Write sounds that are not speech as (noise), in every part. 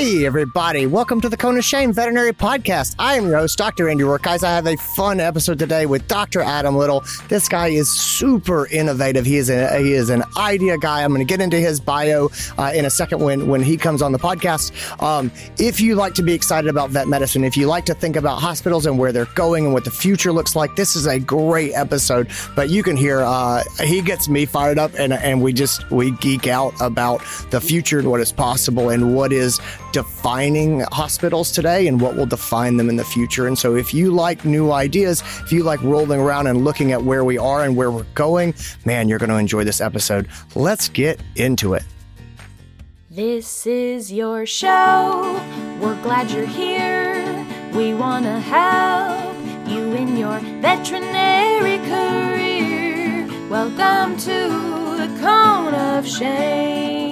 Hey, everybody. Welcome to the Cone of Shame Veterinary Podcast. I am your host, Dr. Andy Roark. Guys, I have a fun episode today with Dr. Adam Little. This guy is super innovative. He is, a, he is an idea guy. I'm going to get into his bio uh, in a second when, when he comes on the podcast. Um, if you like to be excited about vet medicine, if you like to think about hospitals and where they're going and what the future looks like, this is a great episode. But you can hear uh, he gets me fired up and, and we just we geek out about the future and what is possible and what is defining hospitals today and what will define them in the future. And so, if you like new ideas, if you like rolling around and looking at where we are and where we're going, man, you're going to enjoy this episode. Let's get into it. This is your show. We're glad you're here. We want to help you in your veterinary career. Welcome to the Cone of Shame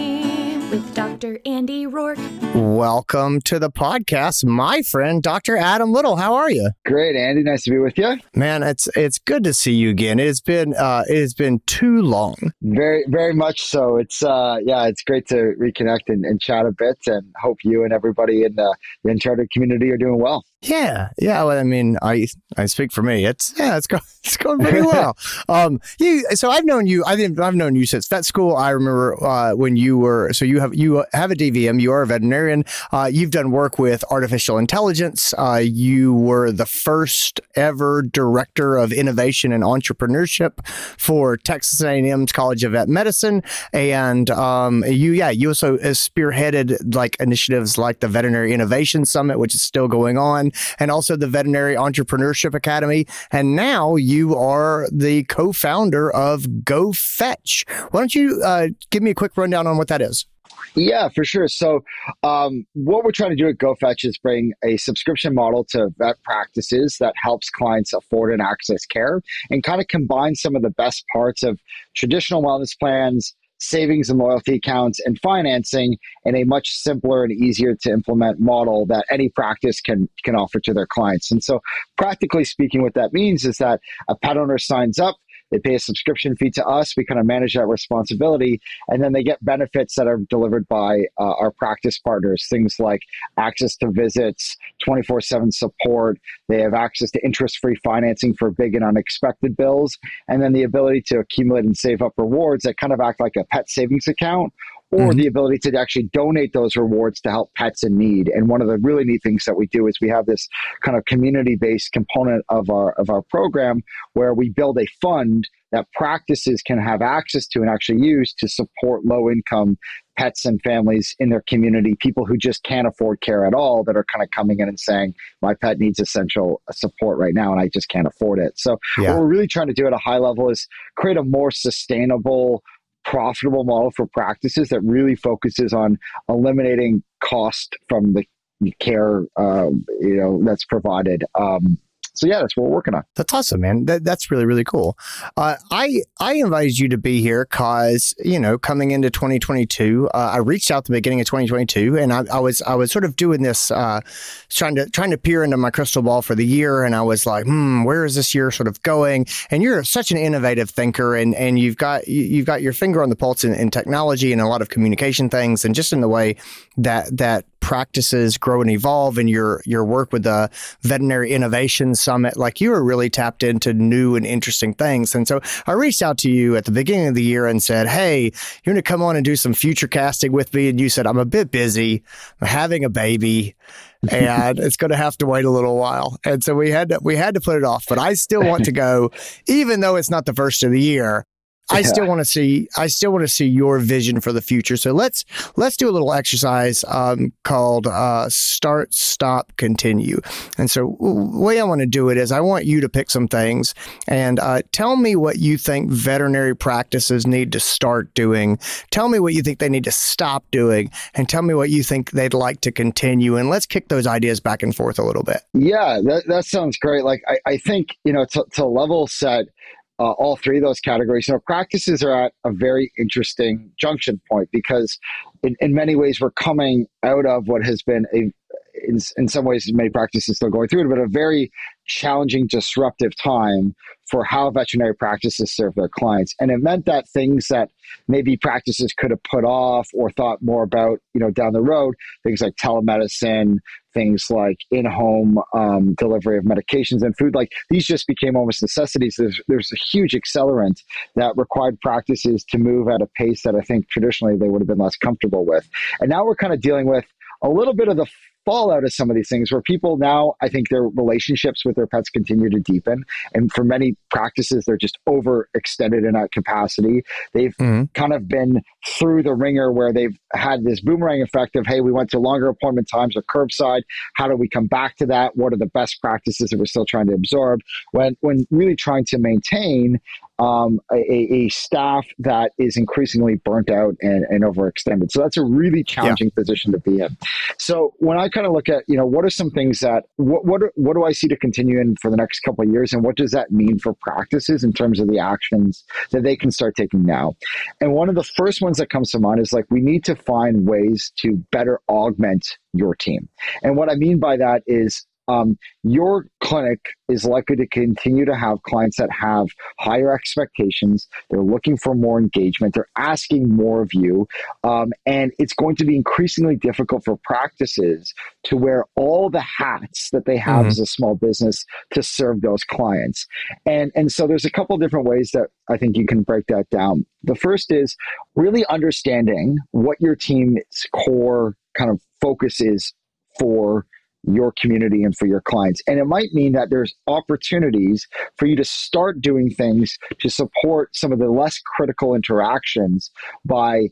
with Dr. Andy Roark. Welcome to the podcast, my friend, Dr. Adam Little. How are you? Great, Andy. Nice to be with you. Man, it's it's good to see you again. It has been uh, it has been too long. Very, very much so. It's uh, yeah, it's great to reconnect and, and chat a bit, and hope you and everybody in the, the Uncharted community are doing well. Yeah, yeah. Well, I mean, I I speak for me. It's yeah, it's going (laughs) it's going pretty well. (laughs) um, you so I've known you. I think I've known you since vet school. I remember uh, when you were so you have you have a DVM. You are a veterinarian. Uh, you've done work with artificial intelligence. Uh, you were the first ever director of innovation and entrepreneurship for Texas A&M's College of Vet Medicine, and um, you yeah you also spearheaded like initiatives like the Veterinary Innovation Summit, which is still going on and also the Veterinary Entrepreneurship Academy. And now you are the co founder of GoFetch. Why don't you uh, give me a quick rundown on what that is? Yeah, for sure. So, um, what we're trying to do at GoFetch is bring a subscription model to vet practices that helps clients afford and access care and kind of combine some of the best parts of traditional wellness plans, savings and loyalty accounts, and financing in a much simpler and easier to implement model that any practice can can offer to their clients. And so, practically speaking, what that means is that a pet owner signs up. They pay a subscription fee to us. We kind of manage that responsibility, and then they get benefits that are delivered by uh, our practice partners. Things like access to visits, twenty four seven support. They have access to interest free financing for big and unexpected bills, and then the ability to accumulate and save up rewards that kind of act like a pet savings account or mm-hmm. the ability to actually donate those rewards to help pets in need. And one of the really neat things that we do is we have this kind of community-based component of our of our program where we build a fund that practices can have access to and actually use to support low income pets and families in their community, people who just can't afford care at all that are kind of coming in and saying, My pet needs essential support right now and I just can't afford it. So, yeah. what we're really trying to do at a high level is create a more sustainable, profitable model for practices that really focuses on eliminating cost from the care uh, you know that's provided. Um, so yeah, that's what we're working on. That's awesome, man. That, that's really really cool. Uh, I I invited you to be here because you know coming into 2022, uh, I reached out the beginning of 2022, and I, I, was I was sort of doing this, uh, trying to trying to peer into my crystal ball for the year, and I was like, hmm, where is this year sort of going? And you're such an innovative thinker, and and you've got you've got your finger on the pulse in, in technology and a lot of communication things, and just in the way that that practices grow and evolve and your your work with the veterinary innovation summit like you were really tapped into new and interesting things. And so i reached out to you at the beginning of the year and said hey you're going to come on and do some future casting with me? And you said i'm a bit busy. I'm having a baby and (laughs) it's going to have to wait a little while. And so we had to we had to put it off but i still want to go even though it's not the first of the year I still want to see I still want to see your vision for the future. So let's let's do a little exercise um, called uh, start, stop, continue. And so the way I want to do it is I want you to pick some things and uh, tell me what you think veterinary practices need to start doing. Tell me what you think they need to stop doing, and tell me what you think they'd like to continue. And let's kick those ideas back and forth a little bit. Yeah, that, that sounds great. Like I, I think you know to, to level set uh, all three of those categories. So practices are at a very interesting junction point because in, in many ways we're coming out of what has been a in, in some ways, many practices still going through it, but a very challenging, disruptive time for how veterinary practices serve their clients. And it meant that things that maybe practices could have put off or thought more about, you know, down the road, things like telemedicine, things like in-home um, delivery of medications and food, like these just became almost necessities. There's, there's a huge accelerant that required practices to move at a pace that I think traditionally they would have been less comfortable with. And now we're kind of dealing with a little bit of the fallout of some of these things where people now, I think their relationships with their pets continue to deepen. And for many practices, they're just overextended in that capacity. They've mm-hmm. kind of been through the ringer where they've had this boomerang effect of, hey, we went to longer appointment times or curbside. How do we come back to that? What are the best practices that we're still trying to absorb? When, when really trying to maintain um, a, a, staff that is increasingly burnt out and, and overextended. So that's a really challenging yeah. position to be in. So when I kind of look at, you know, what are some things that what what what do I see to continue in for the next couple of years, and what does that mean for practices in terms of the actions that they can start taking now? And one of the first ones that comes to mind is like we need to find ways to better augment your team. And what I mean by that is um, your clinic is likely to continue to have clients that have higher expectations. They're looking for more engagement. They're asking more of you. Um, and it's going to be increasingly difficult for practices to wear all the hats that they have mm-hmm. as a small business to serve those clients. And, and so there's a couple different ways that I think you can break that down. The first is really understanding what your team's core kind of focus is for your community and for your clients. And it might mean that there's opportunities for you to start doing things to support some of the less critical interactions by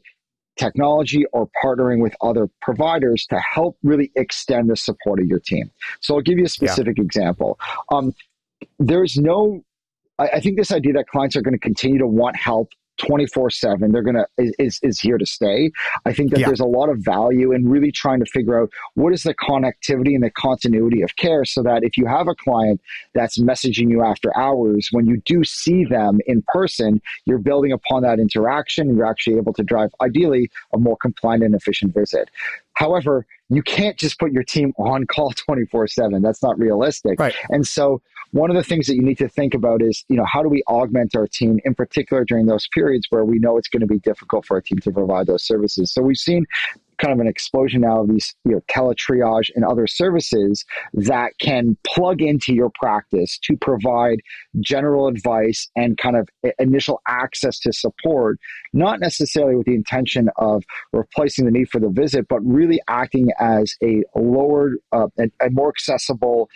technology or partnering with other providers to help really extend the support of your team. So I'll give you a specific yeah. example. Um, there's no I, think this idea that clients are going to continue to want help 24 7 they're gonna is, is here to stay i think that yeah. there's a lot of value in really trying to figure out what is the connectivity and the continuity of care so that if you have a client that's messaging you after hours when you do see them in person you're building upon that interaction and you're actually able to drive ideally a more compliant and efficient visit however you can't just put your team on call (laughs) 24 7 that's not realistic right. and so one of the things that you need to think about is you know how do we augment our team in particular during those periods where we know it's going to be difficult for our team to provide those services? So we've seen kind of an explosion now of these you know teletriage and other services that can plug into your practice to provide general advice and kind of initial access to support not necessarily with the intention of replacing the need for the visit but really acting as a lower uh, a, a more accessible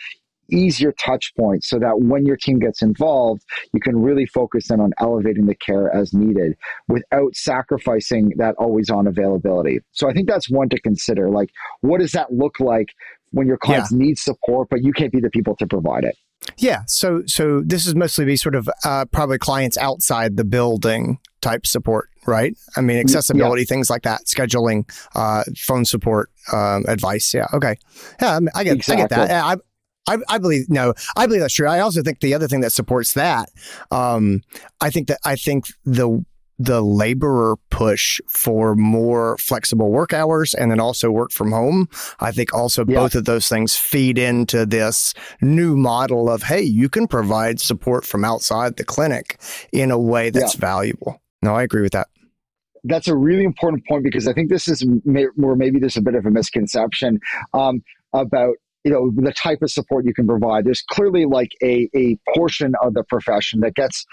easier touch points so that when your team gets involved, you can really focus in on elevating the care as needed without sacrificing that always on availability. So I think that's one to consider. Like, what does that look like when your clients yeah. need support, but you can't be the people to provide it? Yeah, so so this is mostly be sort of uh, probably clients outside the building type support, right? I mean, accessibility, yeah. things like that, scheduling, uh, phone support, um, advice. Yeah, okay, yeah, I, mean, I get, exactly. I get that. I, I, I, believe no, I believe that's true. I also think the other thing that supports that, um, I think that I think the the laborer push for more flexible work hours and then also work from home. I think also yeah. both of those things feed into this new model of hey, you can provide support from outside the clinic in a way that's yeah. valuable. No, I agree with that that's a really important point because I think this is where maybe there's a bit of a misconception um, about you know the type of support you can provide. There's clearly like a, a portion of the profession that gets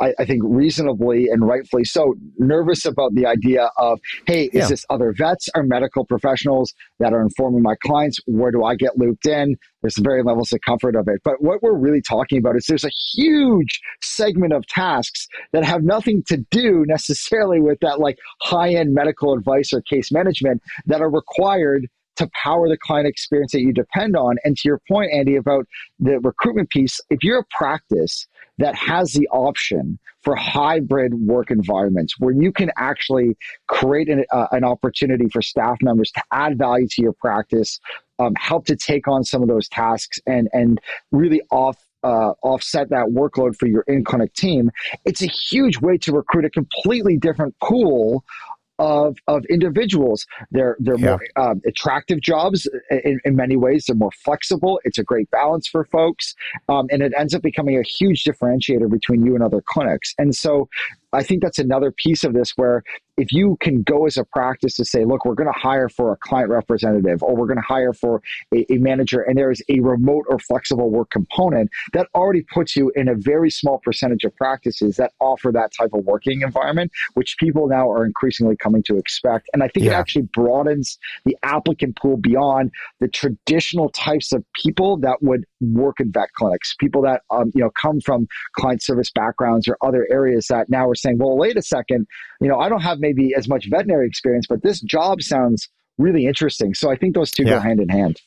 I, I, think reasonably and rightfully so nervous about the idea of hey is yeah. this other vets or medical professionals that are informing my clients? Where do i get looped in? There's very levels of comfort of it. But what we're really talking about is there's a huge segment of tasks that have nothing to do necessarily with that like high-end medical advice or case management that are required to power the client experience that you depend on. And to your point, Andy, about the recruitment piece, if you're a practice that has the option for hybrid work environments where you can actually create an, uh, an opportunity for staff members to add value to your practice, um, help to take on some of those tasks, and and really off uh, offset that workload for your in clinic team, it's a huge way to recruit a completely different pool of, of individuals. They're they're yeah. more um, attractive jobs in, in, many ways. They're more flexible. It's a great balance for folks, um, and it ends up becoming a huge differentiator between you and other clinics. And so, I think that's another piece of this where if you can go as a practice to say, look, we're going to hire for a client representative or we're going to hire for a, a, manager, and there is a remote or flexible work component, that already puts you in a very small percentage of practices that offer that type of working environment, which people now are increasingly coming to expect. And I think yeah. it actually broadens the applicant pool beyond the traditional types of people that would work in vet clinics, people that um, you know come from client service backgrounds or other areas that now are saying, well, wait a second, you know, I don't have maybe as much veterinary experience, but this job sounds really interesting. So I think those two yeah. go hand in hand.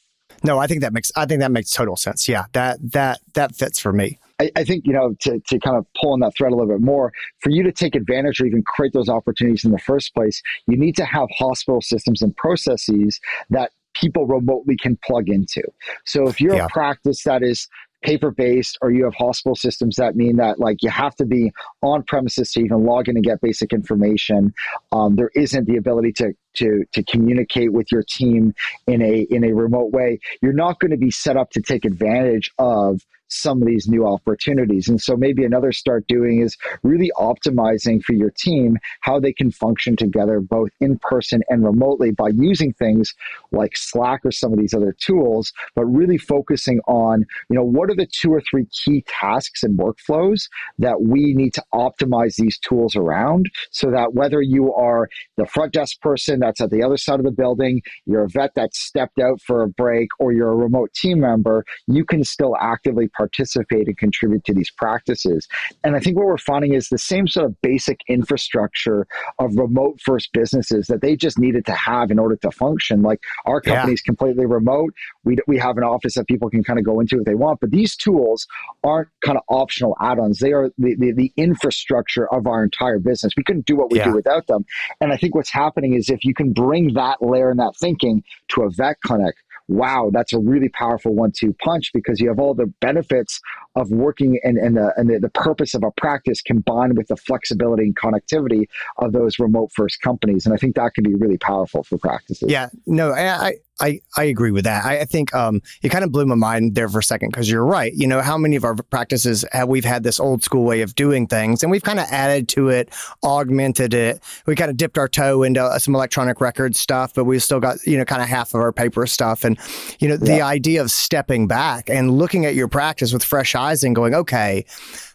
No, I think that makes I think that makes total sense. Yeah, that that that fits for me. I, I, think you know to, to kind of pull on that thread a little bit more for you to take advantage or even create those opportunities in the first place you need to have hospital systems and processes that people remotely can plug into so if you're yeah. a practice that is paper based or you have hospital systems that mean that like you have to be on premises to even log in and get basic information um, there isn't the ability to to to communicate with your team in a in a remote way you're not going to be set up to take advantage of some of these new opportunities. And so maybe another start doing is really optimizing for your team how they can function together both in person and remotely by using things like Slack or some of these other tools, but really focusing on, you know, what are the two or three key tasks and workflows that we need to optimize these tools around so that whether you are the front desk person that's at the other side of the building, you're a vet that stepped out for a break, or you're a remote team member, you can still actively participate and contribute to these practices. And I think what we're finding is the same sort of basic infrastructure of remote first businesses that they just needed to have in order to function. Like our company is yeah. completely remote. We, we have an office that people can kind of go into if they want, but these tools aren't kind of optional add ons. They are the, the, the, infrastructure of our entire business. We couldn't do what we yeah. do without them. And I think what's happening is if you can bring that layer and that thinking to a vet clinic, wow, that's a really powerful one two punch because you have all the benefits of working and, and, the, and the, the purpose of a practice combined with the flexibility and connectivity of those remote first companies. And I think that can be really powerful for practices. Yeah, no, I, I, I agree with that. I, I think um, it kind of blew my mind there for a second because you're right. You know, how many of our practices have we've had this old school way of doing things and we've kind of added to it, augmented it. We kind of dipped our toe into uh, some electronic record stuff, but we've still got, you know, kind of half of our paper stuff. And, you know, yeah. the idea of stepping back and looking at your practice with fresh eyes and going, okay,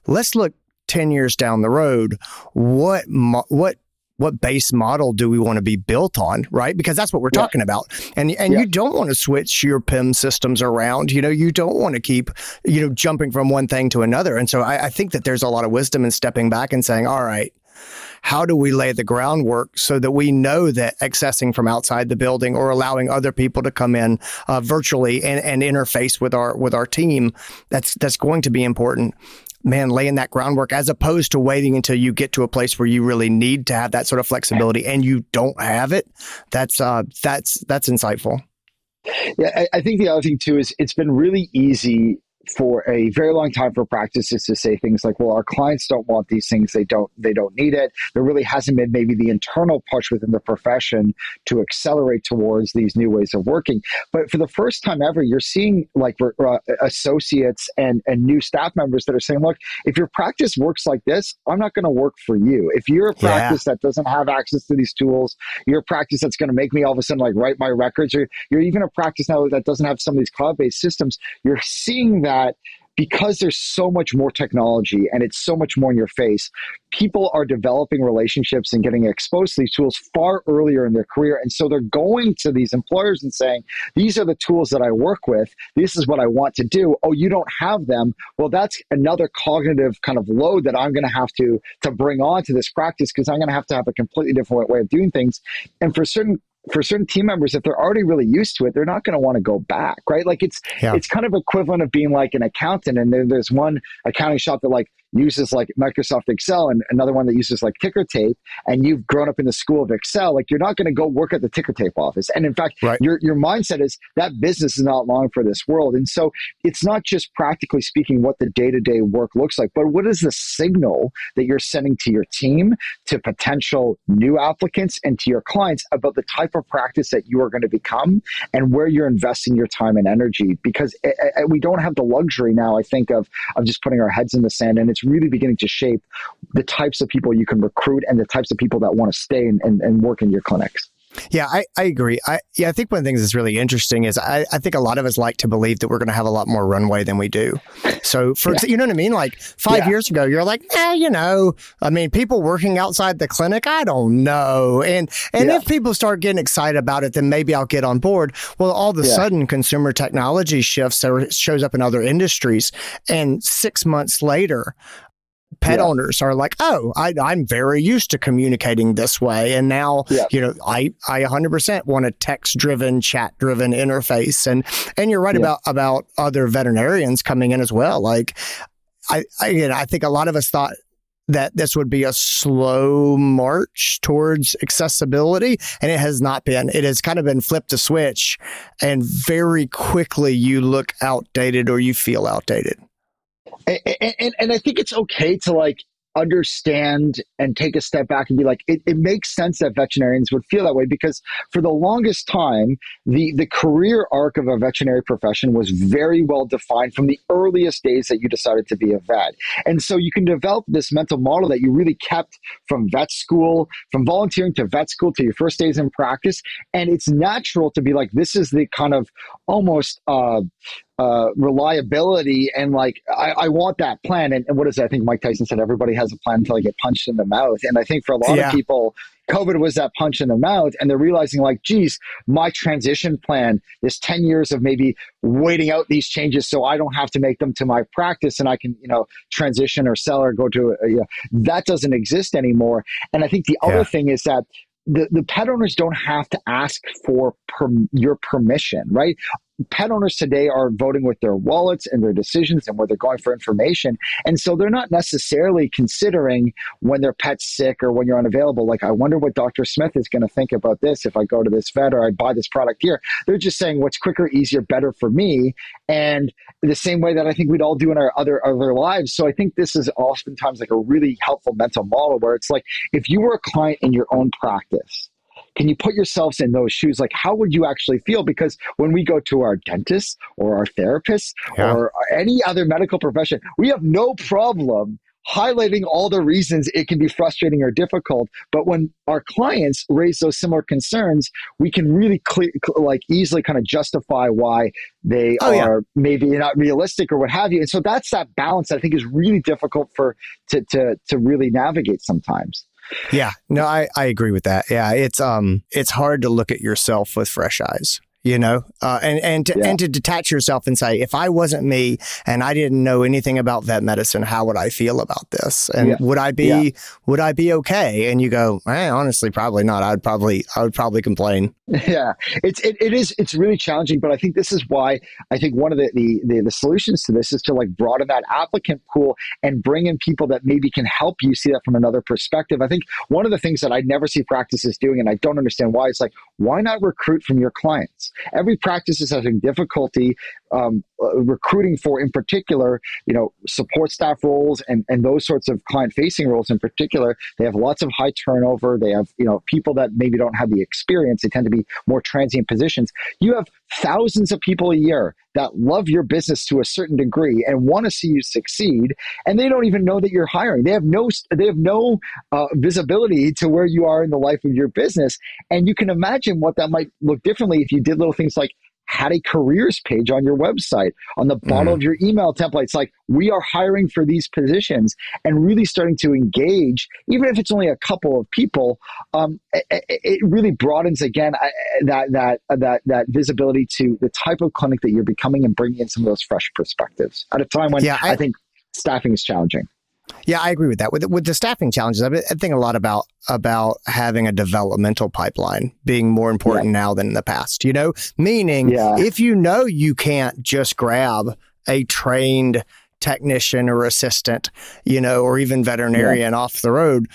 let's look 10 years down the road. What, what, what base model do we want to be built on, right? Because that's what we're yeah. talking about. And and yeah. you don't want to switch your PIM systems around. You know, you don't want to keep, you know, jumping from one thing to another. And so I, I think that there's a lot of wisdom in stepping back and saying, all right, how do we lay the groundwork so that we know that accessing from outside the building or allowing other people to come in uh, virtually and, and interface with our with our team that's that's going to be important man, laying that groundwork as opposed to waiting until you get to a place where you really need to have that sort of flexibility and you don't have it. That's uh, that's that's insightful. Yeah, I, I think the other thing too is it's been really easy for a very long time for practices to say things like well our clients don't want these things. They don't they don't need it. There really hasn't been maybe the internal push within the profession to accelerate towards these new ways of working. But for the first time ever you're seeing like uh, associates and and new staff members that are saying look if your practice works like this i'm not going to work for you. If you're a practice yeah. that doesn't have access to these tools you're a practice that's going to make me all of a sudden like write my records or you're even a practice now that doesn't have some of these cloud-based systems you're seeing that that because there's so much more technology and it's so much more in your face, people are developing relationships and getting exposed to these tools far earlier in their career. And so they're going to these employers and saying, These are the tools that I work with. This is what I want to do. Oh, you don't have them. Well, that's another cognitive kind of load that I'm going to have to, to bring on to this practice because I'm going to have to have a completely different way of doing things. And for certain for certain team members, if they're already really used to it, they're not going to want to go back, right? Like it's yeah. it's kind of equivalent of being like an accountant, and there, there's one accounting shop that like uses like Microsoft Excel and another one that uses like ticker tape, and you've grown up in the school of Excel, like you're not going to go work at the ticker tape office. And in fact, right. your your mindset is that business is not long for this world. And so it's not just practically speaking what the day to day work looks like, but what is the signal that you're sending to your team, to potential new applicants, and to your clients about the type of practice that you are going to become and where you're investing your time and energy. Because eh, eh, eh, we don't have the luxury now, I think, of of just putting our heads in the sand, and it's really beginning to shape the types of people you can recruit and the types of people that want to stay and, and, and work in your clinics. Yeah, I, I agree. I yeah, I think one of the things that's really interesting is I, I think a lot of us like to believe that we're going to have a lot more runway than we do. So for yeah. you know what I mean? Like five yeah. years ago, you're like, eh, you know, I mean, people working outside the clinic, I don't know. And and yeah. if people start getting excited about it, then maybe I'll get on board. Well, all of a sudden, consumer technology shifts or shows up in other industries, and six months later, pet yeah. owners are like, oh, I, am very used to communicating this way. And now, yeah. you know, I, I 100% want a text driven, chat driven interface. And, and you're right yeah. about, about other veterinarians coming in as well. Like, I, I, again, I think a lot of us thought that this would be a slow march towards accessibility and it has not been it has kind of been flipped a switch and very quickly you look outdated or you feel outdated and, and, and I think it's okay to like understand and take a step back and be like, it, it, makes sense that veterinarians would feel that way because for the longest time, the, the career arc of a veterinary profession was very well defined from the earliest days that you decided to be a vet. And so you can develop this mental model that you really kept from vet school, from volunteering to vet school to your first days in practice. And it's natural to be like, this is the kind of almost uh, uh, reliability and like I, I want that plan. And, and, what is it? I think Mike Tyson said everybody has a plan until they get punched in the mouth. And I think for a lot yeah. of people, COVID was that punch in the mouth, and they're realizing like, geez, my transition plan, is ten years of maybe waiting out these changes so I don't have to make them to my practice, and I can you know transition or sell or go to a, you know, that doesn't exist anymore. And I think the yeah. other thing is that the, the pet owners don't have to ask for per, your permission, right? Pet owners today are voting with their wallets and their decisions and where they're going for information. And so they're not necessarily considering when their pet's sick or when you're unavailable, like, I wonder what Dr. Smith is going to think about this if I go to this vet or I buy this product here. They're just saying what's quicker, easier, better for me. And the same way that I think we'd all do in our other other lives. So I think this is oftentimes like a really helpful mental model where it's like if you were a client in your own practice, can you put yourselves in those shoes? Like, how would you actually feel? Because when we go to our dentist or our therapist yeah. or any other medical profession, we have no problem highlighting all the reasons it can be frustrating or difficult. But when our clients raise those similar concerns, we can really clear, like easily kind of justify why they oh, are yeah. maybe not realistic or what have you. And so that's that balance that I think is really difficult for to to to really navigate sometimes. Yeah, no, I, I agree with that. Yeah, it's um it's hard to look at yourself with fresh eyes you know, uh, and and to, yeah. and to detach yourself and say, if I wasn't me and I didn't know anything about vet medicine, how would I feel about this? And yeah. would I be yeah. would I be okay? And you go, eh, honestly, probably not. I'd probably I would probably complain. (laughs) Yeah, it's it, it is it's really challenging, but I think this is why I think one of the, the the, the solutions to this is to like broaden that applicant pool and bring in people that maybe can help you see that from another perspective. I think one of the things that I never see practices doing, and I don't understand why, is like why not recruit from your clients? Every practice is having difficulty um, uh, recruiting for, in particular, you know, support staff roles and, and those sorts of client facing roles in particular. They have lots of high turnover. They have, you know, people that maybe don't have the experience. They tend to be more transient positions. You have thousands of people a year that love your business to a certain degree and want to see you succeed and they don't even know that you're hiring. They have no they have no uh, visibility to where you are in the life of your business and you can imagine what that might look differently if you did little things like had a careers page on your website on the bottom mm. of your email templates like we are hiring for these positions and really starting to engage even if it's only a couple of people um, it, it, really broadens again uh, that that uh, that that visibility to the type of clinic that you're becoming and bringing in some of those fresh perspectives at a time when yeah, I, I think staffing is challenging yeah, I agree with that. With with the staffing challenges, I, think a lot about about having a developmental pipeline being more important yeah. now than in the past. You know, meaning yeah. if you know you can't just grab a trained technician or assistant, you know, or even veterinarian yeah. off the road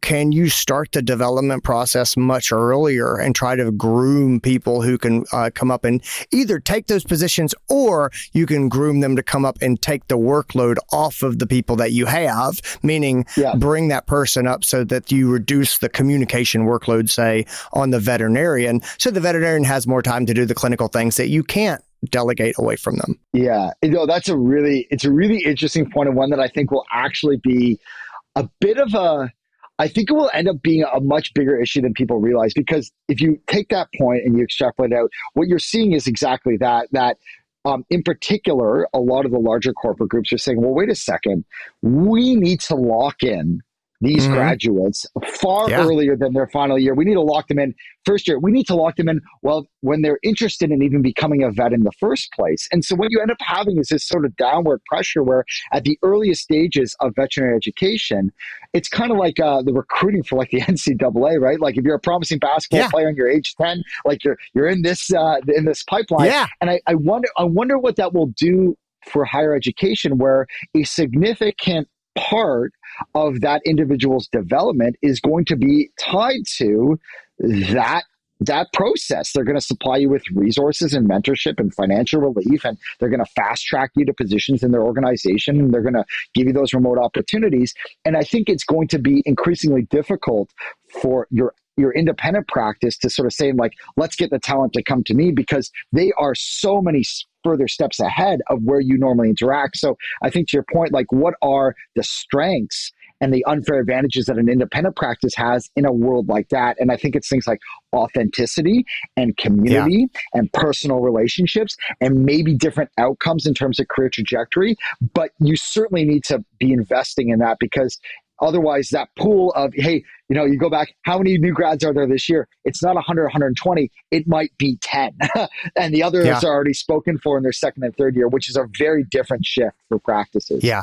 can you start the development process much earlier and try to groom people who can uh, come up and either take those positions or you can groom them to come up and take the workload off of the people that you have, meaning yeah. bring that person up so that you reduce the communication workload, say, on the veterinarian. So the veterinarian has more time to do the clinical things that you can't delegate away from them. Yeah, you know, that's a really, it's a really interesting point and one that I think will actually be a bit of a, I think it will end up being a much bigger issue than people realize because if you take that point and you extrapolate out, what you're seeing is exactly that. That um, in particular, a lot of the larger corporate groups are saying, well, wait a second, we need to lock in these mm-hmm. graduates far yeah. earlier than their final year. We need to lock them in first year. We need to lock them in well when they're interested in even becoming a vet in the first place. And so what you end up having is this sort of downward pressure where at the earliest stages of veterinary education, it's kind of like uh, the recruiting for like the (laughs) NCAA, right? Like if you're a promising basketball yeah. player and you're age 10, like you're you're in this uh, in this pipeline. Yeah. And I, I wonder I wonder what that will do for higher education where a significant part of that individual's development is going to be tied to that that process. They're going to supply you with resources and mentorship and financial relief, and they're going to fast track you to positions in their organization, and they're going to give you those remote opportunities. And I think it's going to be increasingly difficult for your your independent practice to sort of say like let's get the talent to come to me because they are so many further steps ahead of where you normally interact so i think to your point like what are the strengths and the unfair advantages that an independent practice has in a world like that. And I think it's things like authenticity and community yeah. and personal relationships and maybe different outcomes in terms of career trajectory. But you certainly need to be investing in that because otherwise that pool of hey you know you go back how many new grads are there this year it's not 100 120 it might be 10 (laughs) and the others yeah. are already spoken for in their second and third year which is a very different shift for practices yeah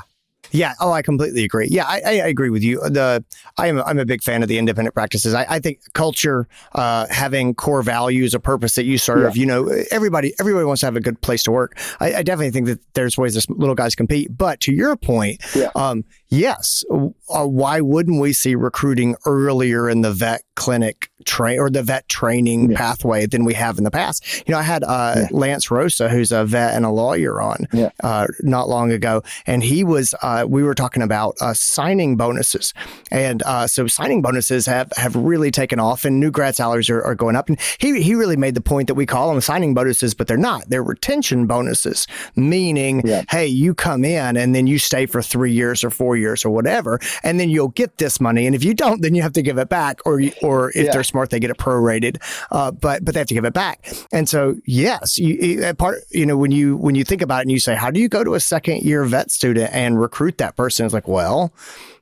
yeah. Oh, I completely agree. Yeah, I, I, agree with you. The I am I'm a big fan of the independent practices. I, I think culture, uh, having core values, a purpose that you serve. Yeah. You know, everybody everybody wants to have a good place to work. I, I definitely think that there's ways this little guys compete. But to your point, yeah. um, yes, uh, why wouldn't we see recruiting earlier in the vet clinic train or the vet training yeah. pathway than we have in the past? You know, I had uh, yeah. Lance Roasa, who's a vet and a lawyer, on yeah. uh, not long ago, and he was. Uh, we were talking about uh, signing bonuses, and uh, so signing bonuses have have really taken off, and new grad salaries are, are going up. And he he really made the point that we call them signing bonuses, but they're not. They're retention bonuses, meaning, hey, you come in and then you stay for three years or four years or whatever, and then you'll get this money. And if you don't, then you have to give it back, or or if yeah. they're smart, they get it prorated. Uh, but but they have to give it back. And so yes, you, part you know when you when you think about it and you say, how do you go to a second year vet student and recruit that person? It's like, well,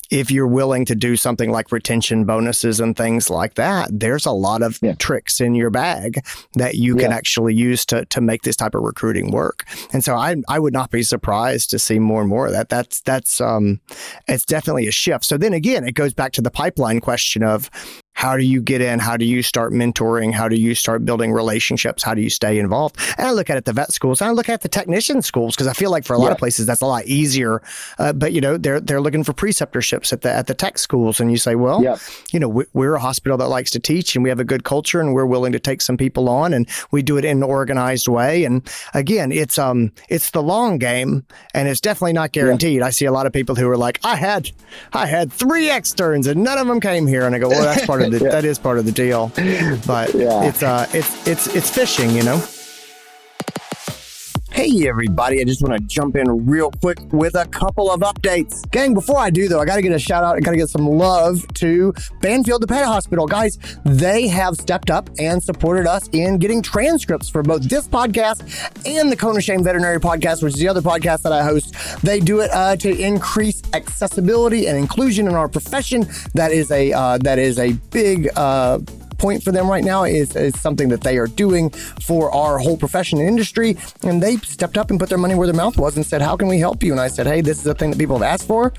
if you're willing to do something like retention bonuses and things like that, there's a lot of yeah. tricks in your bag that you can actually use to to make this type of recruiting work. And so I I would not be surprised to see more and more of that. That's that's um it's definitely a shift. So then again, it goes back to the pipeline question of how do you get in? How do you start mentoring? How do you start building relationships? How do you stay involved? And I look at it the vet schools. And I look at the technician schools because I feel like for a lot yeah. of places that's a lot easier. Uh, but you know they're they're looking for preceptorships at the at the tech schools, and you say, well, yeah. you know, we, we're a hospital that likes to teach, and we have a good culture, and we're willing to take some people on, and we do it in an organized way. And again, it's um it's the long game, and it's definitely not guaranteed. Yeah. I see a lot of people who are like, I had I had three externs, and none of them came here, and I go, well, that's part of of the yeah. that is part of the deal. But yeah. it's uh it's it's it's fishing, you know. Hey, everybody. I just want to jump in real quick with a couple of updates. Gang, before I do, though, I got to get a shout out. I got to get some love to Banfield the Pet Hospital. Guys, they have stepped up and supported us in getting transcripts for both this podcast and the Cone of Shame Veterinary Podcast, which is the other podcast that I host. They do it uh, to increase accessibility and inclusion in our profession. That is a uh, that is a big uh, point for them right now. It's something that they are doing for our whole profession and industry. And they stepped up and put their money where their mouth was and said, How can we help you? And I said, Hey, this is a thing that people have asked for.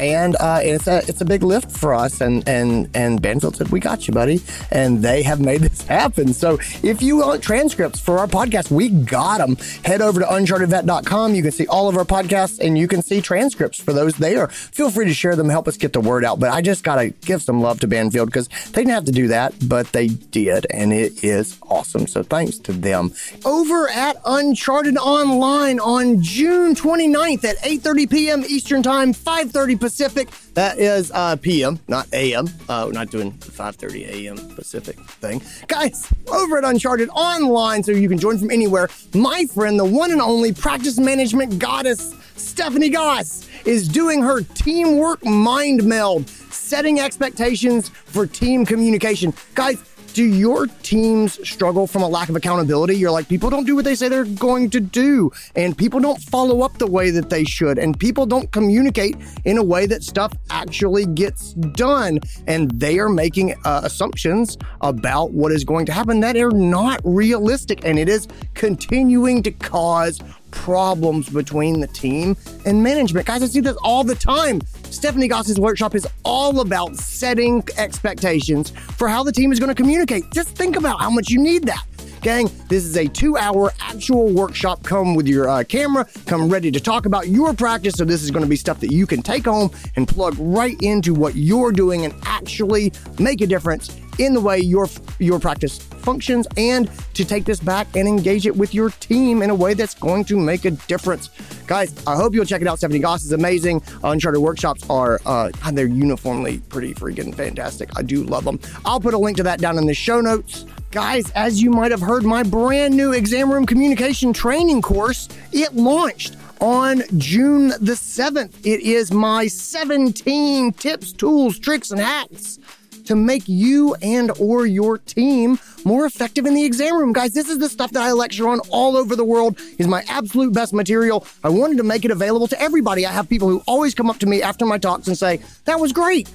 And uh, it's a it's a big lift for us. And and and Banfield said, We got you, buddy. And they have made (laughs) this happen. So if you want transcripts for our podcast, we got them. Head over to unchartedvet.com. You can see all of our podcasts and you can see transcripts for those there. Feel free to share them, help us get the word out. But I just got to give some love to Banfield because they didn't have to do that, but they did. And it is awesome. So thanks to them. Over at Uncharted Online on June 29th at 8.30 p.m. Eastern Time, 5.30 Pacific. That is uh, PM, not AM. Uh, we're not doing the 5:30 AM Pacific thing, guys. Over at Uncharted Online, so you can join from anywhere. My friend, the one and only practice management goddess, Stephanie Goss, is doing her teamwork mind meld, setting expectations for team communication, guys do your teams struggle from a lack of accountability? You're like, people don't do what they say they're going to do, and people don't follow up the way that they should, and people don't communicate in a way that stuff actually gets done. And they are making uh, assumptions about what is going to happen that are not realistic, and it is continuing to cause problems between the team and management. Guys, I see this all the time. Stephanie Goss's workshop is all about setting expectations for how the team is going to communicate. Just think about how much you need that. Gang, this is a two hour actual workshop. Come with your uh, camera, come ready to talk about your practice. So, this is going to be stuff that you can take home and plug right into what you're doing and actually make a difference in the way your your practice functions and to take this back and engage it with your team in a way that's going to make a difference. Guys, I hope you'll check it out. Stephanie Goss is amazing. Uncharted workshops are uh, they're uniformly pretty freaking fantastic. I do love them. I'll put a link to that down in the show notes. Guys, as you might have heard, my brand new exam room communication training course, it launched on June the 7th. It is my 17 tips, tools, tricks, and hacks to make you and or your team more effective in the exam room. Guys, this is the stuff that I lecture on all over the world. is my absolute best material. I wanted to make it available to everybody. I have people who always come up to me after my talks and say, "That was great.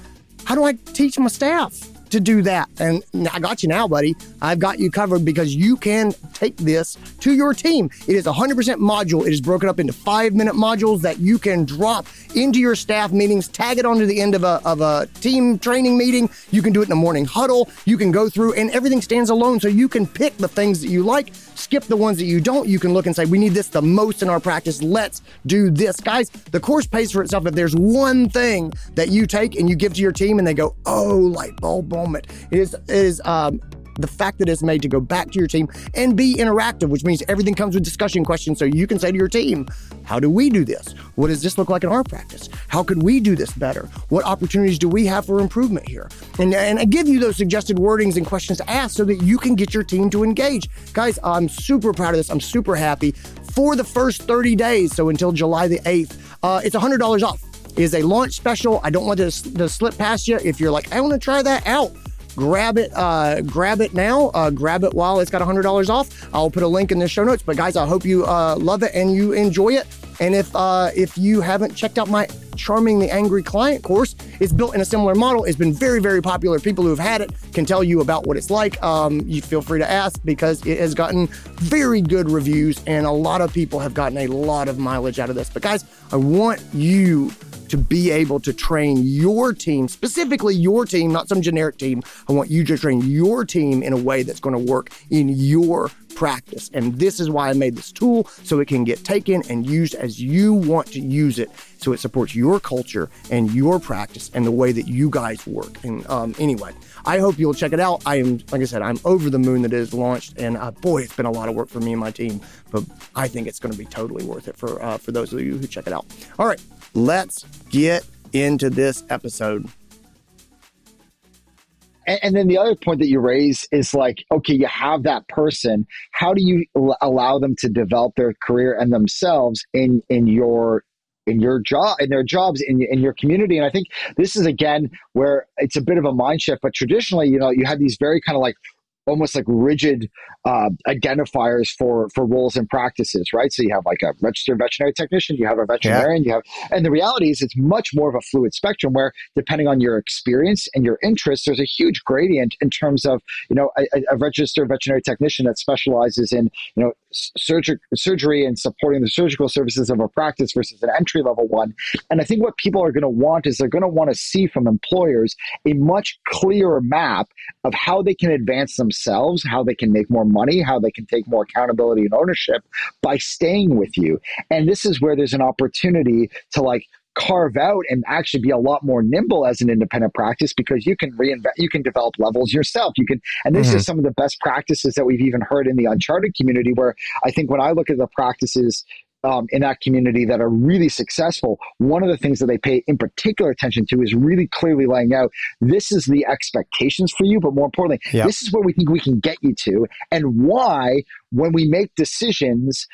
How do I teach my staff?" To do that. And I got you now, buddy. I've got you covered because you can take this to your team. It is 100% module. It is broken up into five minute modules that you can drop into your staff meetings, tag it onto the end of a, of a team training meeting. You can do it in a morning huddle. You can go through and everything stands alone. So you can pick the things that you like, skip the ones that you don't. You can look and say, we need this the most in our practice. Let's do this. Guys, the course pays for itself if there's one thing that you take and you give to your team and they go, oh, light bulb moment. It is, it is um, the fact that it's made to go back to your team and be interactive, which means everything comes with discussion questions. So you can say to your team, how do we do this? What does this look like in our practice? How could we do this better? What opportunities do we have for improvement here? And, and I give you those suggested wordings and questions to ask so that you can get your team to engage. Guys, I'm super proud of this. I'm super happy. For the first 30 days, so until July the 8th, uh, it's $100 off. Is a launch special. I don't want to, to slip past you. If you're like, I want to try that out, grab it uh, grab it now. Uh, grab it while it's got $100 off. I'll put a link in the show notes. But guys i hope you uh, love it and you enjoy it. And if uh, if you haven't checked out my charming the angry client course it's built in a similar model. It's been very very popular. People who have had it can tell you about what it's like. Um, you feel free to ask because it has gotten very good reviews and a lot of people have gotten a lot of mileage out of this. But guys i want you to be able to train your team, specifically your team, not some generic team. I want you to train your team in a way that's going to work in your practice. And this is why I made this tool so it can get taken and used as you want to use it. So it supports your culture and your practice and the way that you guys work. And um, anyway, I hope you'll check it out. I am, like I said, I'm over the moon that it is launched. And uh, boy, it's been a lot of work for me and my team, but I think it's going to be totally worth it for, uh, for those of you who check it out. All right, let's get into this episode. And, and, then the other point that you raise is like, okay, you have that person. How do you l- allow them to develop their career and themselves in in your in your job in their jobs in, in your community and i think this is again where it's a bit of a mind shift but traditionally you know you had these very kind of like almost like rigid uh, identifiers for for roles and practices, right? So you have like a registered veterinary technician, you have a veterinarian, yeah. you have, and the reality is it's much more of a fluid spectrum where depending on your experience and your interests, there's a huge gradient in terms of you know a, a registered veterinary technician that specializes in you know surgery, surgery and supporting the surgical services of a practice versus an entry level one. And I think what people are going to want is they're going to want to see from employers a much clearer map of how they can advance themselves, how they can make more money, how they can take more accountability and ownership by staying with you. And this is where there's an opportunity to like carve out and actually be a lot more nimble as an independent practice because you can reinvent you can develop levels yourself you can and this mm-hmm. is some of the best practices that we've even heard in the uncharted community where i think when i look at the practices um, in that community that are really successful, one of the things that they pay in particular attention to is really clearly laying out this is the expectations for you, but more importantly, yep. this is where we think we can get you to, and why when we make decisions,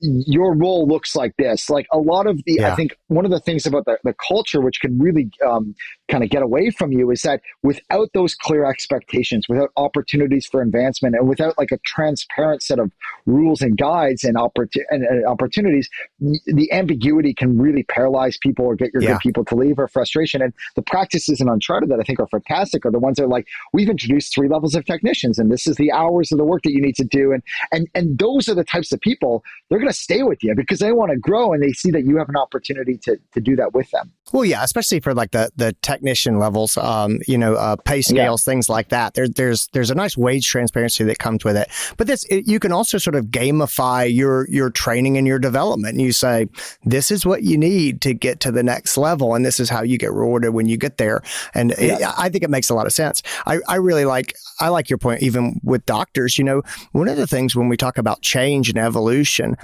your role looks like this. Like a lot of the, yeah. I think one of the things about the, the culture, which can really um, kind of get away from you, is that without those clear expectations, without opportunities for advancement, and without like a transparent set of rules and guides and, opportun- and, and opportunities, the ambiguity can really paralyze people or get your yeah. good people to leave or frustration. And the practices in Uncharted that I think are fantastic are the ones that are like, we've introduced three levels of technicians, and this is the hours of the work that you need to do. And and and those are the types of people they're going to stay with you because they want to grow and they see that you have an opportunity to to do that with them. Well, yeah, especially for like the the technician levels, um, you know, uh, pay scales, yeah. things like that. There, there's there's a nice wage transparency that comes with it. But this, it, you can also sort of gamify your your training and your development. And you say, this is what you need to get to the next level, and this is how you get rewarded when you get there. And yeah. it, I think it makes a lot of sense. I, I really like I like your point, even with doctors. You know, one of the things when we talk about change and evolution,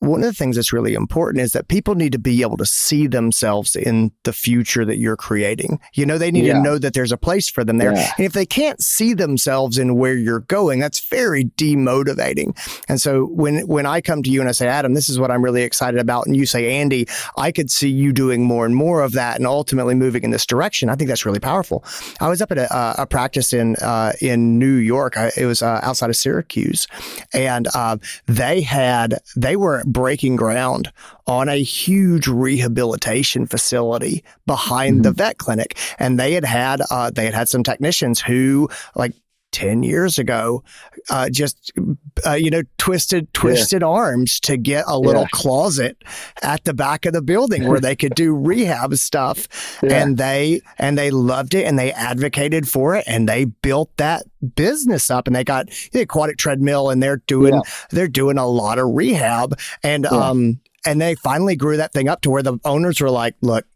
one of the things that's really important is that people need to be able to see themselves in the future that you're creating. You know, they need yeah. to know that there's a place for them there. Yeah. And if they can't see themselves in where you're going, that's very demotivating. And so when when I come to you and I say, Adam, this is what I'm really excited about, and you say, Andy, I could see you doing more and more of that and ultimately moving in this direction, I think that's really powerful. I was up at a, a practice in uh, in New York. I, it was uh, outside of Syracuse, and uh, they had they were breaking ground on a huge rehabilitation facility behind mm-hmm. the vet clinic. And they had had, uh, they had had some technicians who like 10 years ago, uh, just, uh, you know, twisted, twisted yeah. arms to get a little yeah. closet at the back of the building where they could do (laughs) rehab stuff. Yeah. And they, and they loved it and they advocated for it and they built that business up and they got the aquatic treadmill and they're doing, they're doing a lot of rehab. And, um, and they finally grew that thing up to where the owners were like, look,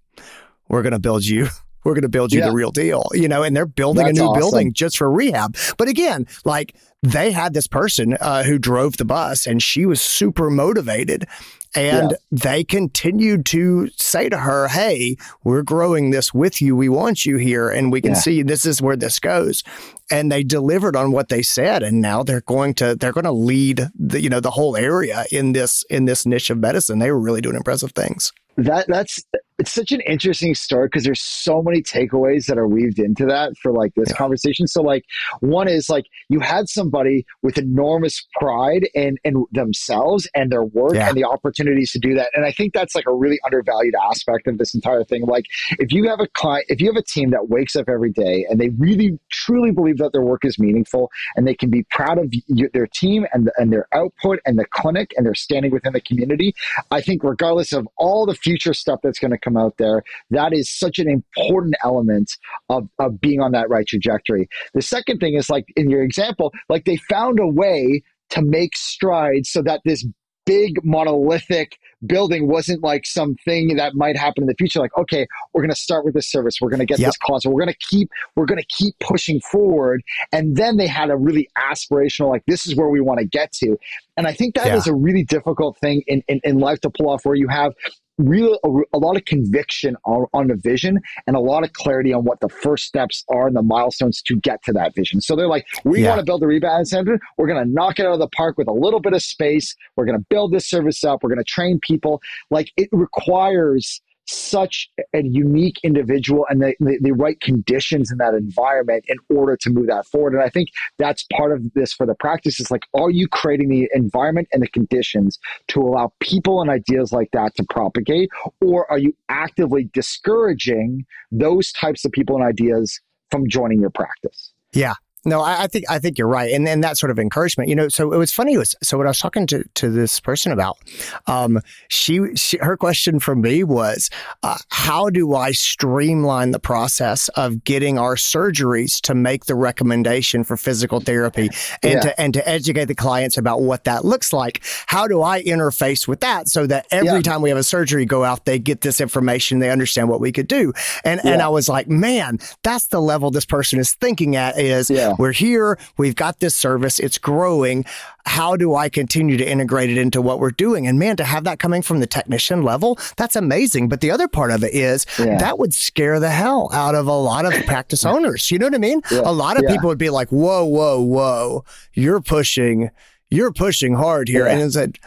we're going to build you we're going to build you yeah. the real deal, you know, and they're building That's a new awesome. building just for rehab. But again, like they had this person uh, who drove the bus and she was super motivated. And yeah. they continued to say to her, Hey, we're growing this with you. We want you here. And we can yeah. see this is where this goes. And they delivered on what they said. And now they're going to, they're going to lead the, you know, the whole area in this, in this niche of medicine. They were really doing impressive things. That, that's, it's such an interesting story because there's so many takeaways that are weaved into that for like this yeah. conversation. So like one is like you had somebody with enormous pride in in themselves and their work yeah. and the opportunities to do that. And I think that's like a really undervalued aspect of this entire thing. Like if you have a client, if you have a team that wakes up every day and they really truly believe that their work is meaningful and they can be proud of their team and and their output and the clinic and they're standing within the community, I think regardless of all the future stuff that's going to come out there. That is such an important element of, of being on that right trajectory. The second thing is like in your example, like they found a way to make strides so that this big monolithic building wasn't like something that might happen in the future like okay we're going to start with this service we're going to get yep. this closet we're going to keep we're going to keep pushing forward and then they had a really aspirational like this is where we want to get to and i think that yeah. is a really difficult thing in, in, in life to pull off where you have real a, a, lot of conviction on, on the vision and a lot of clarity on what the first steps are and the milestones to get to that vision. So they're like, we yeah. want to build a rebound center. We're going to knock it out of the park with a little bit of space. We're going to build this service up. We're going to train people. Like it requires such a unique individual and the, the, the, right conditions in that environment in order to move that forward. And I think that's part of this for the practice is like, are you creating the environment and the conditions to allow people and ideas like that to propagate? Or are you actively discouraging those types of people and ideas from joining your practice? Yeah, no, I, I, think I think you're right, and and that sort of encouragement, you know. So it was funny. It was so what I was talking to to this person about. Um, she, she her question for me was, uh, how do I streamline the process of getting our surgeries to make the recommendation for physical therapy and yeah. to and to educate the clients about what that looks like? How do I interface with that so that every yeah. time we have a surgery go out, they get this information, they understand what we could do, and yeah. and I was like, man, that's the level this person is thinking at. Is we're here. We've got this service. It's growing. How do I continue to integrate it into what we're doing? And man, to have that coming from the technician level, that's amazing. But the other part of it is yeah. that would scare the hell out of a lot of practice (laughs) owners. You know what I mean? Yeah. A lot of yeah. people would be like, whoa, whoa, whoa, you're pushing, you're pushing hard here. And it's like,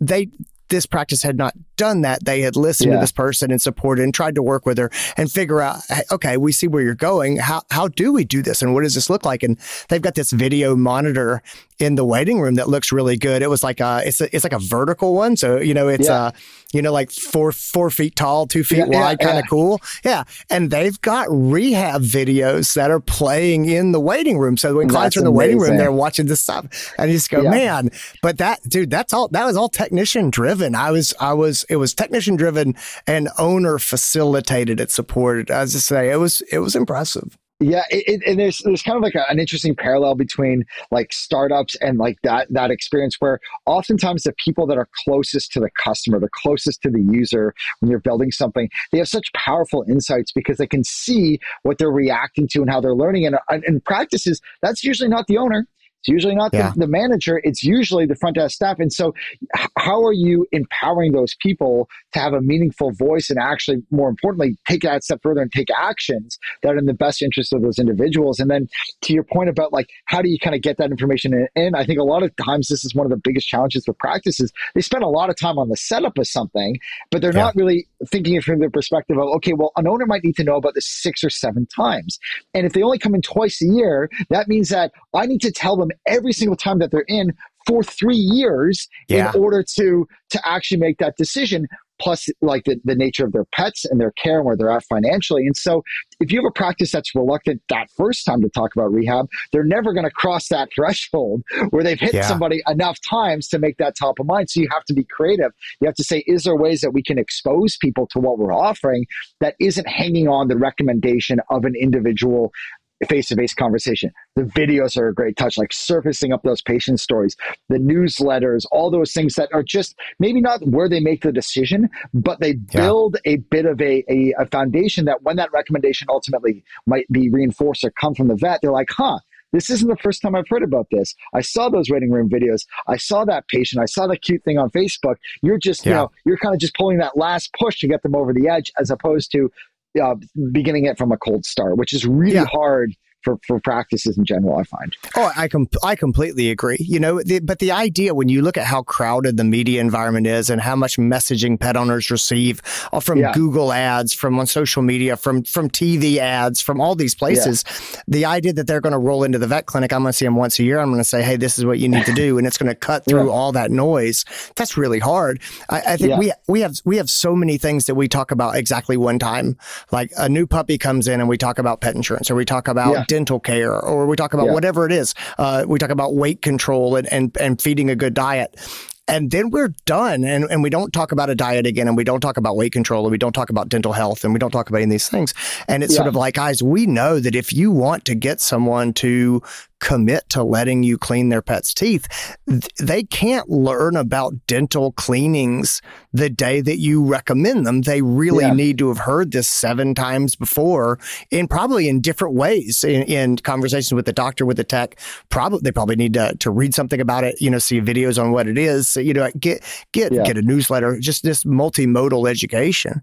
they, this practice had not done that. They had listened yeah. to this person and supported and tried to work with her and figure out, okay, we see where you're going. How, how do we do this? And what does this look like? And they've got this video monitor in the waiting room that looks really good. It was like a, it's a, it's like a vertical one. So, you know, it's yeah. uh, you know, like four, four feet tall, two feet yeah, wide, kind of cool. Yeah. And they've got rehab videos that are playing in the waiting room. So when clients are in the amazing. waiting room, they're watching this stuff and you just go, man, but that dude, that's all, that was all technician driven. I was, I was, it was technician driven and owner facilitated it supported. As I say, it was it was impressive. Yeah, it, it, and there's there's kind of like a, an interesting parallel between like startups and like that that experience where oftentimes the people that are closest to the customer, the closest to the user when you're building something, they have such powerful insights because they can see what they're reacting to and how they're learning. And in practices, that's usually not the owner. It's usually not yeah. the, the, manager, it's usually the front desk staff. And so, how are you empowering those people to have a meaningful voice and actually, more importantly, take that step further and take actions that are in the best interest of those individuals? And then, to your point about like, how do you kind of get that information in? I think a lot of times this is one of the biggest challenges with practices. They spend a lot of time on the setup of something, but they're yeah. not really thinking it from the perspective of, okay, well, an owner might need to know about this six or seven times. And if they only come in twice a year, that means that I need to tell them them every single time that they're in for three years yeah. in order to to actually make that decision plus like the, the nature of their pets and their care and where they're at financially and so if you have a practice that's reluctant that first time to talk about rehab they're never going to cross that (laughs) threshold where they've hit yeah. somebody enough times to make that top of mind so you have to be creative you have to say is there ways that we can expose people to what we're offering that isn't hanging on the recommendation of an individual face to face conversation. The videos are a great touch, like surfacing up those patient stories, the newsletters, all those things that are just maybe not where they make the decision, but they build yeah. a bit of a, a, a foundation that when that recommendation ultimately might be reinforced or come from the vet, they're like, huh, this isn't the first time I've heard about this. I saw those waiting room videos. I saw that patient. I saw the cute thing on Facebook. You're just, yeah. you know, you're kind of just pulling that last push to get them over the edge as opposed to uh, beginning it from a cold start, which is really yeah. hard for, for practices in general, I find. Oh, I com- I completely agree. You know, the, but the idea when you look at how crowded the media environment is and how much messaging pet owners receive uh, from yeah. Google ads, from on social media, from from TV ads, from all these places, yeah. the idea that they're going to roll into the vet clinic, I'm going to see them once a year. I'm going to say, hey, this is what you need to do, and it's going to cut (laughs) through yeah. all that noise. That's really hard. I, I think we we have we have so many things that we talk about exactly one time. Like a new puppy comes in, and we talk about pet insurance, or we talk about dental care, or we talk about yeah. whatever it is. Uh, we talk about weight control and, and, and feeding a good diet and then we're done and, and we don't talk about a diet again and we don't talk about weight control and we don't talk about dental health and we don't talk about any of these things and it's yeah. sort of like guys we know that if you want to get someone to commit to letting you clean their pet's teeth. They can't learn about dental cleanings the day that you recommend them. They really yeah. need to have heard this seven times before in probably in different ways in, in conversations with the doctor, with the tech. Probably they probably need to, to read something about it, you know, see videos on what it is, So, you know, get get yeah. get a newsletter, just this multimodal education.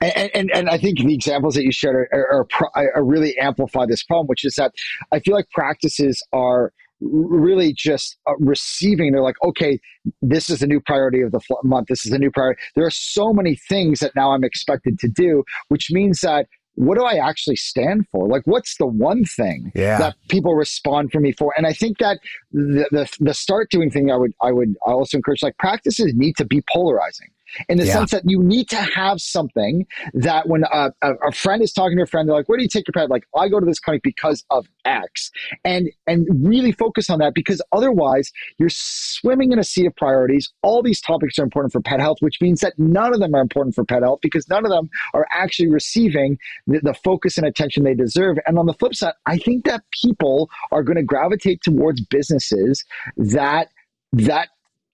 And, and, and I think the examples that you shared are, are, are, are really amplify this problem, which is that I feel like practices are really just uh, receiving. They're like, okay, this is the new priority of the month. This is a new priority. There are so many things that now I'm expected to do, which means that what do I actually stand for? Like, what's the one thing yeah. that people respond for me for? And I think that the, the, the start doing thing I would I would also encourage like practices need to be polarizing in the yeah. sense that you need to have something that when a, a, a, friend is talking to a friend, they're like, "Where do you take your pet?" Like, I go to this clinic because of X, and and really focus on that because otherwise you're swimming in a sea of priorities. All these topics are important for pet health, which means that none of them are important for pet health because none of them are actually receiving the, the focus and attention they deserve. And on the flip side, I think that people are going to gravitate towards businesses that that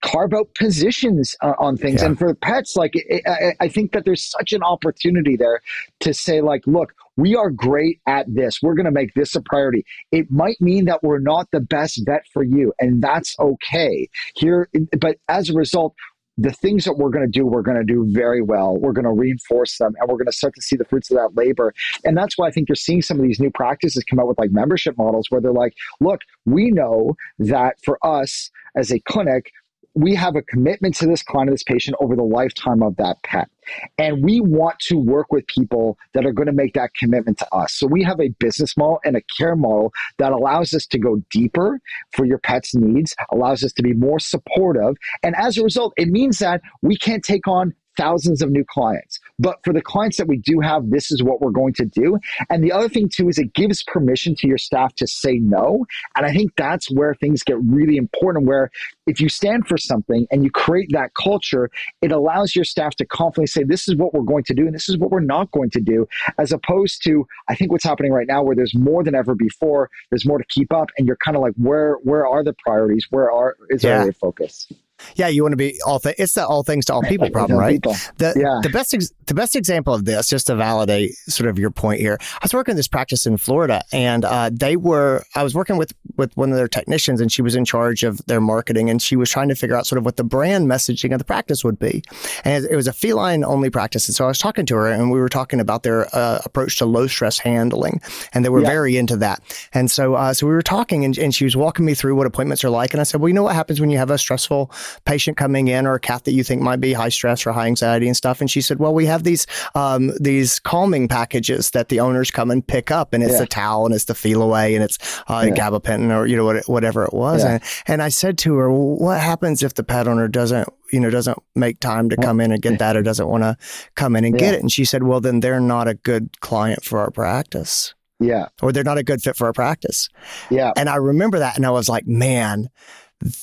carve out positions uh, on things. Yeah. And for pets, like it, I, I think that there's such an opportunity there to say, like, look, we are great at this. We're going to make this a priority. It might mean that we're not the best vet for you, and that's okay. Here, but as a result, the things that we're going to do, we're going to do very well. We're going to reinforce them and we're going to start to see the fruits of that labor. And that's why I think you're seeing some of these new practices come out with like membership models where they're like, look, we know that for us as a clinic, we have a commitment to this client, this patient over the lifetime of that pet. And we want to work with people that are going to make that commitment to us. So we have a business model and a care model that allows us to go deeper for your pet's needs, allows us to be more supportive. And as a result, it means that we can't take on thousands of new clients. But for the clients that we do have, this is what we're going to do. And the other thing too is it gives permission to your staff to say no. And I think that's where things get really important where if you stand for something and you create that culture, it allows your staff to confidently say, this is what we're going to do and this is what we're not going to do, as opposed to I think what's happening right now where there's more than ever before, there's more to keep up, and you're kind of like, where where are the priorities? Where are is yeah. our focus? Yeah, you want to be all. Th- it's the all things to all people (laughs) problem, right? People. The, yeah. the best ex- the best example of this, just to validate sort of your point here, I was working in this practice in Florida, and uh, they were. I was working with with one of their technicians, and she was in charge of their marketing, and she was trying to figure out sort of what the brand messaging of the practice would be. And it was a feline only practice, and so I was talking to her, and we were talking about their uh, approach to low stress handling, and they were yeah. very into that. And so, uh, so we were talking, and, and she was walking me through what appointments are like, and I said, well, you know what happens when you have a stressful patient coming in or a cat that you think might be high stress or high anxiety and stuff. And she said, well, we have these, um, these calming packages that the owners come and pick up and it's yeah. the towel and it's the Feliway and it's, uh, yeah. gabapentin or, you know, whatever it was. Yeah. And, and I said to her, well, what happens if the pet owner doesn't, you know, doesn't make time to come in and get that or doesn't want to come in and get it? And she said, well, then they're not a good client for our practice. Yeah. Or they're not a good fit for our practice. Yeah. And I remember that and I was like, man,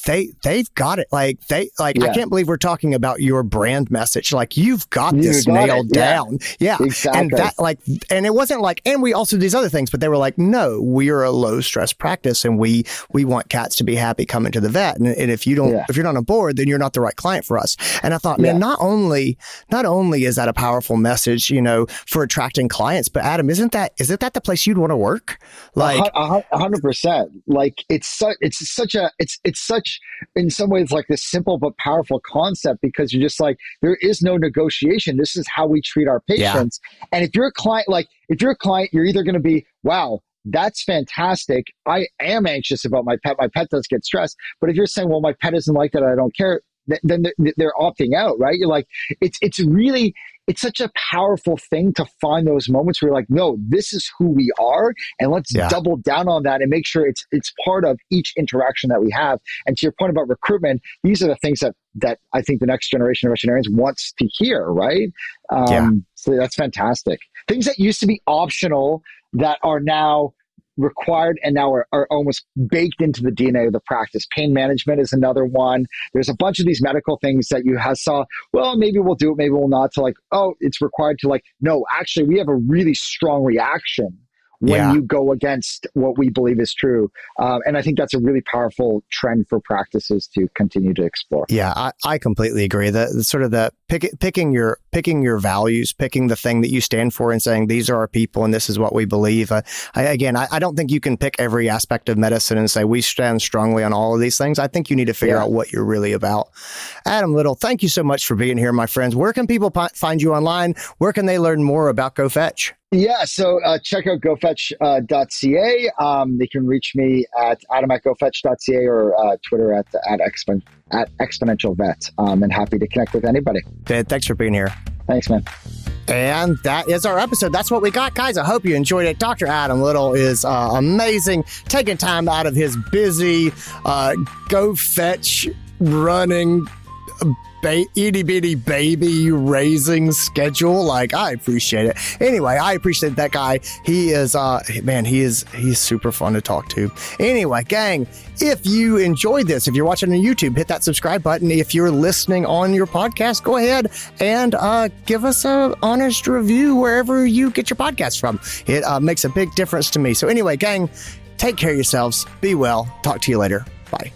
they they've got it. Like they like yeah. I can't believe we're talking about your brand message. Like you've got you this got nailed it. down. Yeah. yeah. Exactly. And that like and it wasn't like and we also do these other things, but they were like, no, we are a low stress practice and we we want cats to be happy coming to the vet. And, and if you don't yeah. if you're not on board, then you're not the right client for us. And I thought, man, not only not only is that a powerful message, you know, for attracting clients, but Adam, isn't that isn't that the place you'd want to work? Like hundred percent. Like it's such it's such a it's it's such, in some ways, like this simple but powerful concept because you're just like, there is no negotiation. This is how we treat our patients. Yeah. And if you're a client, like, if you're a client, you're either going to be, wow, that's fantastic. I am anxious about my pet. My pet does get stressed. But if you're saying, well, my pet isn't like that, I don't care, then they're opting out, right? You're like, it's it's really it's such a powerful thing to find those moments where you're like, no, this is who we are, and let's yeah. double down on that and make sure it's it's part of each interaction that we have. And to your point about recruitment, these are the things that that I think the next generation of veterinarians wants to hear, right? Um, yeah. So that's fantastic. Things that used to be optional that are now required and now are, are almost baked into the DNA of the practice. Pain management is another one. There's a bunch of these medical things that you have saw, well, maybe we'll do it, maybe we'll not, to like, oh, it's required to like, no, actually, we have a really strong reaction when yeah. you go against what we believe is true. Uh, and I think that's a really powerful trend for practices to continue to explore. Yeah, I, I completely agree. The, the, sort of the pick, picking your picking your values, picking the thing that you stand for, and saying these are our people and this is what we believe. Uh, I, again, I, I, don't think you can pick every aspect of medicine and say we stand strongly on all of these things. I think you need to figure yeah. out what you're really about. Adam Little, thank you so much for being here, my friends. Where can people p- find you online? Where can they learn more about GoFetch? Yeah, so uh, check out gofetch.ca. Uh, um, they can reach me at adam at gofetch.ca or uh, Twitter at, at, expo- at exponential vet. Um, and happy to connect with anybody. thanks for being here. Thanks, man. And that is our episode. That's what we got, guys. I hope you enjoyed it. Dr. Adam Little is uh, amazing, taking time out of his busy uh, GoFetch running ba- itty bitty baby raising schedule. Like I appreciate it. Anyway, I appreciate that guy. He is, uh, man, he is he's super fun to talk to. Anyway, gang, if you enjoyed this, if you're watching on YouTube, hit that subscribe button. If you're listening on your podcast, go ahead and uh, give us a honest review wherever you get your podcast from. It uh, makes a big difference to me. So anyway, gang, take care of yourselves. Be well. Talk to you later. Bye.